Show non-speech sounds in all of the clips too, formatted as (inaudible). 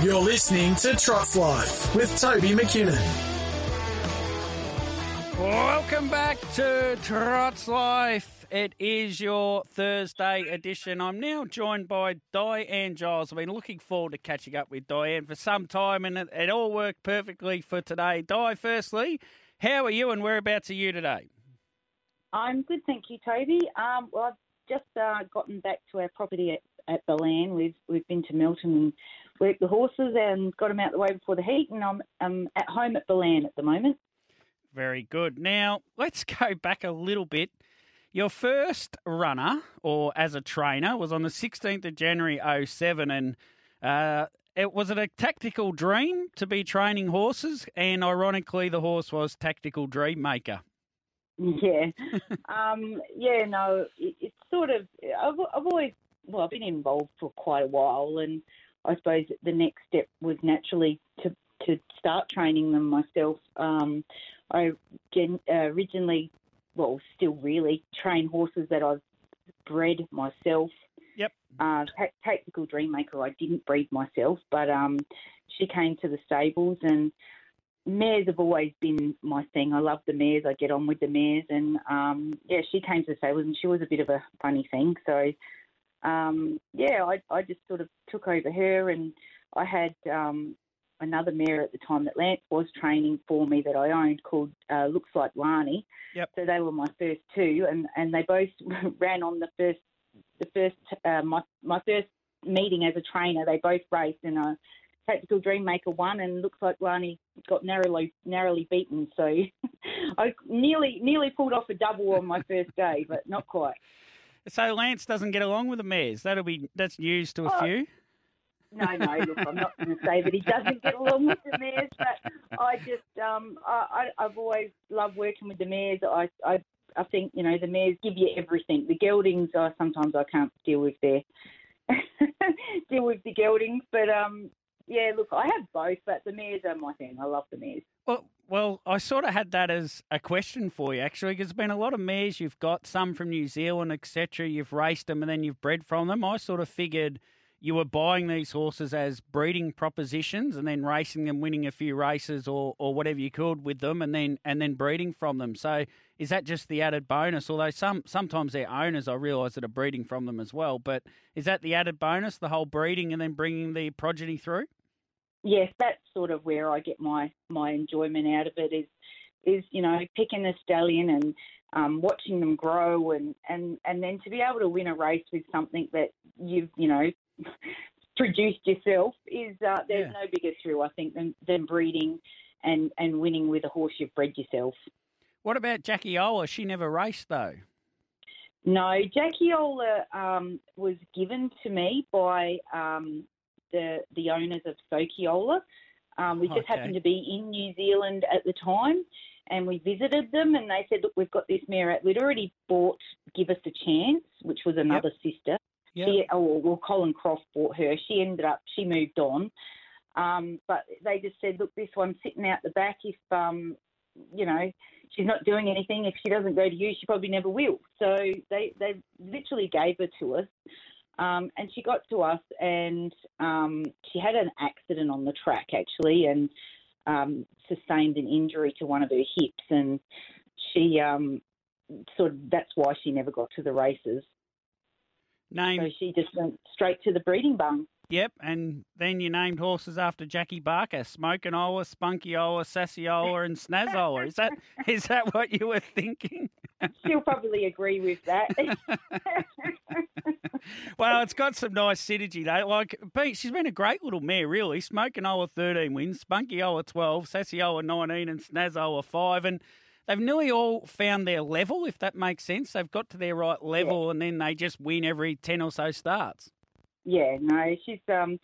You're listening to Trots Life with Toby McKinnon. Welcome back to Trots Life. It is your Thursday edition. I'm now joined by Diane Giles. I've been looking forward to catching up with Diane for some time, and it, it all worked perfectly for today. Di, firstly, how are you and whereabouts are you today? I'm good, thank you, Toby. Um, well, I've just uh, gotten back to our property at, at Balan. We've we've been to Melton and worked the horses and got them out the way before the heat, and I'm, I'm at home at Balan at the moment. Very good. Now, let's go back a little bit. Your first runner, or as a trainer, was on the 16th of January 07, and uh, it was it a tactical dream to be training horses, and ironically, the horse was Tactical Dreammaker. Yeah, (laughs) um, yeah, no, it, it's sort of. I've, I've always, well, I've been involved for quite a while, and I suppose the next step was naturally to to start training them myself. Um, I gen, uh, originally, well, still really train horses that I've bred myself. Yep. Uh, ta- Tactical Dreammaker, I didn't breed myself, but um, she came to the stables and mares have always been my thing. I love the mares. I get on with the mares, and um, yeah, she came to the stables and she was a bit of a funny thing. So um, yeah, I, I just sort of took over her, and I had um, another mare at the time that Lance was training for me that I owned called uh, Looks Like Lani. Yep. So they were my first two, and, and they both (laughs) ran on the first the first uh, my my first meeting as a trainer. They both raced, in a Tactical Dreammaker one, and looks like Lani got narrowly narrowly beaten. So (laughs) I nearly nearly pulled off a double on my first day, but not quite. So Lance doesn't get along with the mares. That'll be that's news to a Oh, few. No, no, look, I'm not going to say that he doesn't get along with the mares, but I just, um, I, I, I've always loved working with the mares. I, I, I think you know the mares give you everything. The geldings, I sometimes I can't deal with their (laughs) deal with the geldings, but um, yeah, look, I have both, but the mares are my thing. I love the mares. Well, well, I sort of had that as a question for you actually, because there's been a lot of mares you've got, some from New Zealand, etc. You've raced them and then you've bred from them. I sort of figured you were buying these horses as breeding propositions and then racing them, winning a few races or, or whatever you could with them, and then and then breeding from them. So is that just the added bonus? Although some sometimes their owners, I realise, that are breeding from them as well. But is that the added bonus, the whole breeding and then bringing the progeny through? Yes, that's sort of where I get my my enjoyment out of it is is you know picking a stallion and um, watching them grow and and and then to be able to win a race with something that you've you know (laughs) produced yourself is uh, there's Yeah. no bigger thrill I think than than breeding and and winning with a horse you've bred yourself. What about Jackie Ola? She never raced though. No, Jackie Ola um, was given to me by um, the the owners of Sokyola. Um, we just Okay. happened to be in New Zealand at the time, and we visited them, and they said, "Look, we've got this mare. We'd already bought Give Us a Chance, which was another sister. Yeah. She, oh, well, Colin Croft bought her. She ended up, she moved on. Um, but they just said, look, this one's sitting out the back. If, um, you know, she's not doing anything, if she doesn't go to you, she probably never will. So they, they literally gave her to us. Um, and she got to us and um, she had an accident on the track, actually, and um, sustained an injury to one of her hips. And she um, sort of, that's why she never got to the races. Name So she just went straight to the breeding barn. Yep, and then you named horses after Jackie Barker: Smokinola, Sassy Sassyola, and Snazola. Is that (laughs) is that what you were thinking? She'll probably agree with that. (laughs) (laughs) well, it's got some nice synergy though. Like, Pete, she's been a great little mare, really. Smokinola thirteen wins, Spunkyola twelve, Sassyola nineteen, and Snazola five, and they've nearly all found their level, if that makes sense. They've got to their right level, and then they just win every ten or so starts. yeah, no, she's um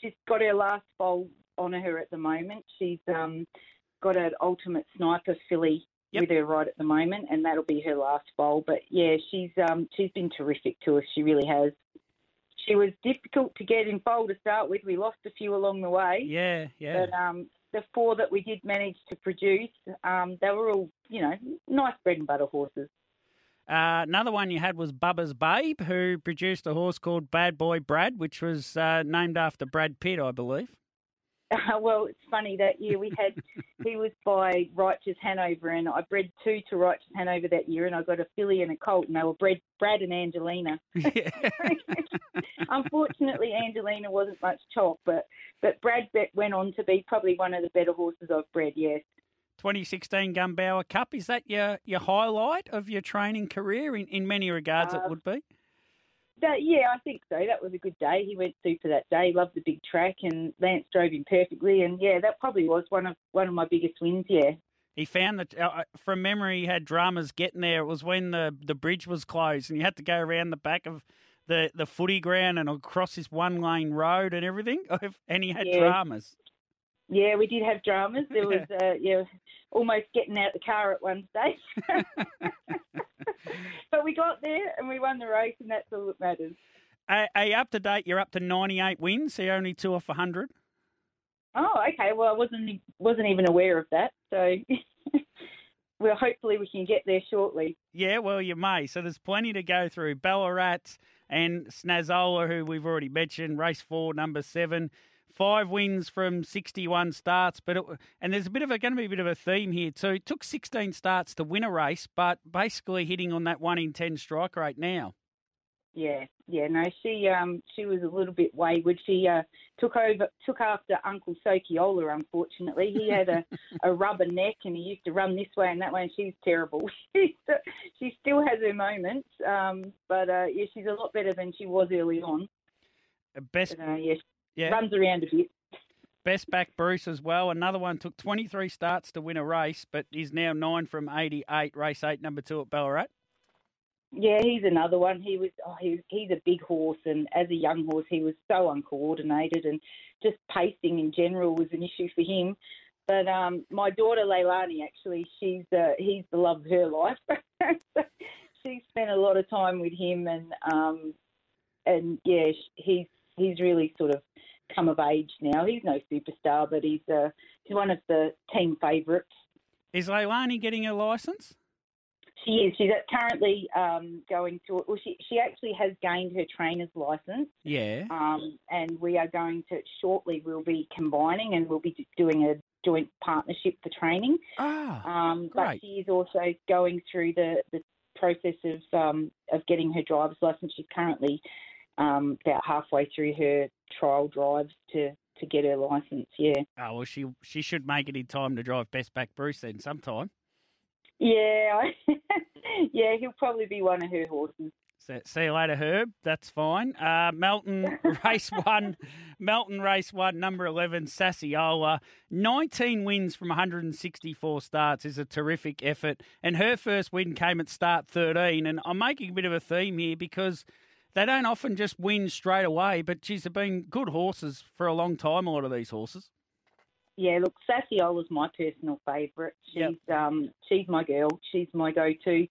she's got her last foal on her at the moment. She's um got an ultimate sniper filly Yep. with her right at the moment, and that'll be her last foal. But yeah, she's um she's been terrific to us. She really has. She was difficult to get in foal to start with. We lost a few along the way. Yeah, yeah. But um, the four that we did manage to produce, um, they were all, you know, nice bread and butter horses. Uh, another one you had was Bubba's Babe, who produced a horse called Bad Boy Brad, which was uh, named after Brad Pitt, I believe. (laughs) well, it's funny that year we had (laughs) he was by Righteous Hanover, and I bred two to Righteous Hanover that year, and I got a filly and a colt, and they were bred Brad and Angelina. Yeah. (laughs) Unfortunately, Angelina wasn't much chop, but but Brad Bet went on to be probably one of the better horses I've bred. Yes. 2016 Gunbower Cup is that your your highlight of your training career? In in many regards, it Uh, would be. That, yeah, I think so. That was a good day. He went super that day. Loved the big track, and Lance drove him perfectly. And yeah, that probably was one of one of my biggest wins. Yeah. He found that uh, from memory, he had dramas getting there. It was when the the bridge was closed, and you had to go around the back of the the footy ground and across this one lane road and everything. (laughs) And he had Yeah. dramas. Yeah, we did have dramas. There (laughs) was, uh, yeah, almost getting out the car at one stage. (laughs) (laughs) but we got there and we won the race, and that's all that matters. Are, are you up to date? You're up to 98 wins. So you're only two off 100. Oh, okay. Well, I wasn't wasn't even aware of that. So, (laughs) well, hopefully we can get there shortly. Yeah, well, you may. So there's plenty to go through. Ballarat and Snazola, who we've already mentioned, race four, number seven. Five wins from 61 starts, but it, and there's a bit of a going to be a bit of a theme here too. It took 16 starts to win a race, but basically hitting on that one in 10 strike rate now. Yeah, yeah. No, she um she was a little bit wayward. She uh took over took after Uncle Sokyola. Unfortunately, he had a, (laughs) a rubber neck and he used to run this way and that way. And she's terrible. (laughs) She she still has her moments, um, but uh, yeah, she's a lot better than she was early on. Best, But uh, yeah, yeah, runs around a bit. best back Bruce as well. Another one took 23 starts to win a race, but is now nine from 88. Race eight, number two at Ballarat. Yeah, he's another one. He was oh, he, he's a big horse, and as a young horse, he was so uncoordinated, and just pacing in general was an issue for him. But um, my daughter Leilani, actually, she's uh, he's the love of her life. (laughs) she spent a lot of time with him, and um, and yeah, he's he's really sort of come of age now. He's no superstar, but he's uh, he's one of the team favourites. Is Leilani getting a license? She is. She's currently um, going to. Well, she she actually has gained her trainer's license, Yeah. um, and we are going to shortly. We'll be combining, and we'll be doing a joint partnership for training. Ah, Um, but Great. she is also going through the the process of um, of getting her driver's license. She's currently um, about halfway through her trial drives to to get her license. Yeah. oh well, she she should make it in time to drive Best Back Bruce then sometime. Yeah, (laughs) yeah, he'll probably be one of her horses. So, see you later, Herb. That's fine. Uh, Melton (laughs) race one, Melton race one, number eleven, Sassyola. Nineteen wins from 164 starts is a terrific effort, and her first win came at start 13. And I'm making a bit of a theme here because they don't often just win straight away, but she's been good horses for a long time. A lot of these horses. Yeah, look, Sassyola's my personal favourite. She's Yep. um she's my girl. She's my go-to.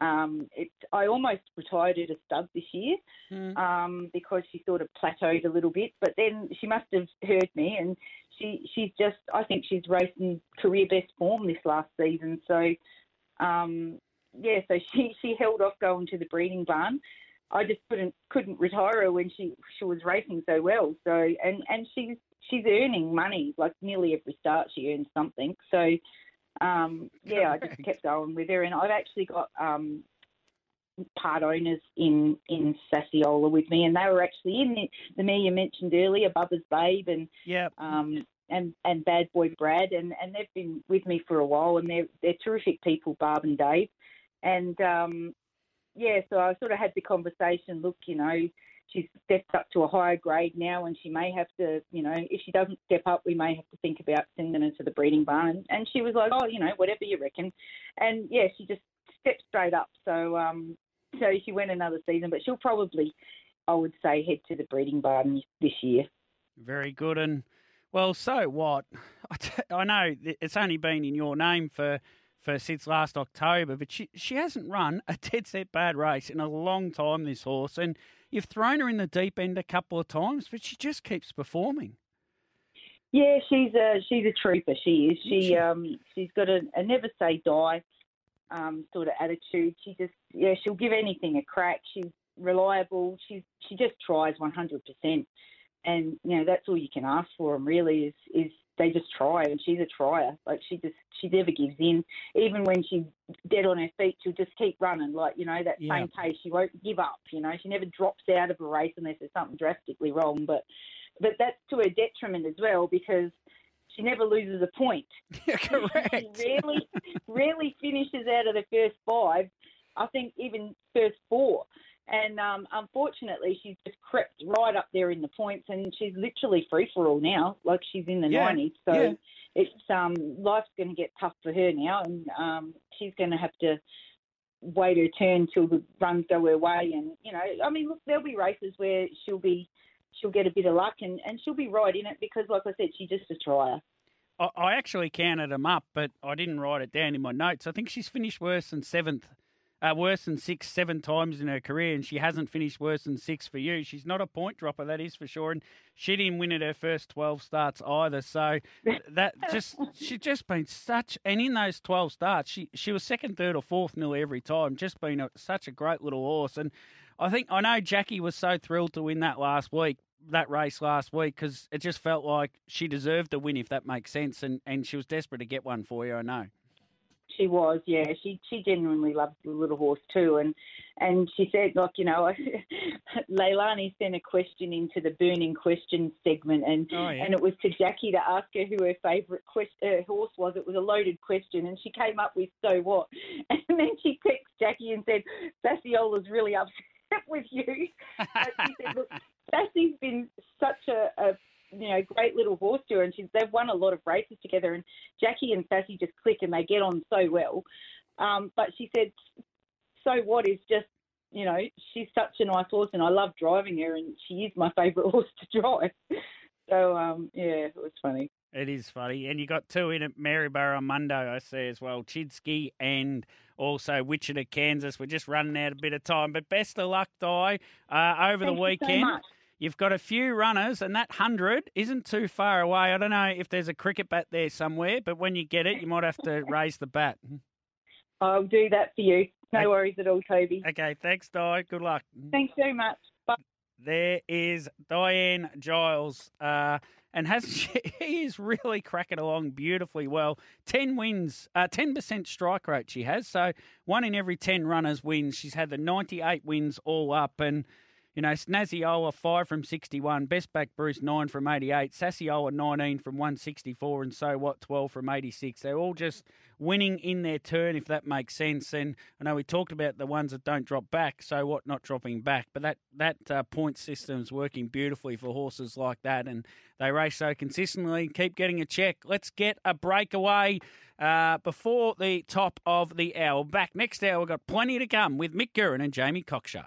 Um, it, I almost retired at a stud this year Hmm. um, because she sort of plateaued a little bit. But then she must have heard me, and she she's just I think she's racing career best form this last season. So um, yeah, so she she held off going to the breeding barn. I just couldn't couldn't retire her when she she was racing so well. So and and she's she's earning money like nearly every start she earns something. So um, yeah, I just kept going with her, and I've actually got um, part owners in in Sassyola with me, and they were actually in the, the mare you mentioned earlier, Bubba's Babe, and Yeah. um, and and Bad Boy Brad, and, and they've been with me for a while, and they're they're terrific people, Barb and Dave, and um, yeah, so I sort of had the conversation. Look, you know, she's stepped up to a higher grade now, and she may have to, you know, if she doesn't step up, we may have to think about sending her to the breeding barn. And, and she was like, oh, you know, whatever you reckon, and yeah, she just stepped straight up. So um, so she went another season, but she'll probably, I would say, head to the breeding barn this year. Very good. And, well, so what? (laughs) I, know it's only been in your name for, for since last October, but she, she hasn't run a (laughs) dead set bad race in a long time, this horse. And you've thrown her in the deep end a couple of times, but she just keeps performing. Yeah, she's a she's a trooper. She is. She She- um she's got a, a never say die um sort of attitude. She just yeah she'll give anything a crack. She's reliable. She's she just tries one hundred percent. And you know that's all you can ask for them really is is they just try, and she's a trier. Like she just she never gives in. Even when she's dead on her feet, she'll just keep running. Like you know that Yeah. same pace. She won't give up. You know she never drops out of a race unless there's something drastically wrong. But but that's to her detriment as well because she never loses a point. (laughs) Correct. She rarely (laughs) rarely finishes out of the first five. I think even first four. And um, unfortunately, she's just crept right up there in the points, and she's literally free for all now. Like she's in the Yeah, nineties, so yeah. it's um, life's going to get tough for her now, and um, she's going to have to wait her turn till the runs go her way. And you know, I mean, look, there'll be races where she'll be she'll get a bit of luck, and, and she'll be right in it because, like I said, she's just a trier. I, I actually counted them up, but I didn't write it down in my notes. I think she's finished worse than seventh, uh, worse than six, seven times in her career, and she hasn't finished worse than six for you. She's not a point dropper, that is for sure. And she didn't win at her first twelve starts either. So (laughs) that just she's just been such, and in those twelve starts, she she was second, third, or fourth nearly every time. Just been a, such a great little horse, and I think I know Jackie was so thrilled to win that last week, that race last week, because it just felt like she deserved a win, if that makes sense, and and she was desperate to get one for you. I know. She was, yeah. She she genuinely loved the little horse too, and and she said, like you know, (laughs) Leilani sent a question into the burning question segment, and Oh, yeah. and it was to Jackie to ask her who her favourite quest, uh, horse was. It was a loaded question, and she came up with so what, (laughs) and then she texted Jackie and said, Sassyola's really upset (laughs) with you. She said, look, Sassy's been such a, a you know, great little horse to her, and she's they've won a lot of races together. And Jackie and Sassy just click, and they get on so well. Um, but she said, "So what is just, you know, she's such a nice horse, and I love driving her, and she is my favourite (laughs) horse to drive." So um, yeah, it was funny. It is funny. And you got two in at Maryborough on Monday, I see as well. Chidsky and also Wichita, Kansas. We're just running out a bit of time. But best of luck, Di, uh, over the Thank you so weekend. much. You've got a few runners, and that 100 isn't too far away. I don't know if there's a cricket bat there somewhere, but when you get it, you might have to (laughs) raise the bat. I'll do that for you. No Okay. worries at all, Toby. Okay, thanks, Di. Good luck. Thanks very much. Bye. There is Diane Giles, uh, and has (laughs) she, he is really cracking along beautifully well. Ten wins, uh, ten percent strike rate she has. So one in every ten runners wins. She's had the ninety-eight wins all up, and you know Snaziola five from sixty-one, Best Back Bruce nine from eighty-eight, Sassyola nineteen from one sixty-four, and so what twelve from eighty-six. They're all just winning in their turn, if that makes sense. And I know we talked about the ones that don't drop back, so what not dropping back, but that that uh, point system's working beautifully for horses like that, and they race so consistently. Keep getting a check. Let's get a breakaway uh, before the top of the hour. Back next hour, we've got plenty to come with Mick Guerin and Jamie Cockshut.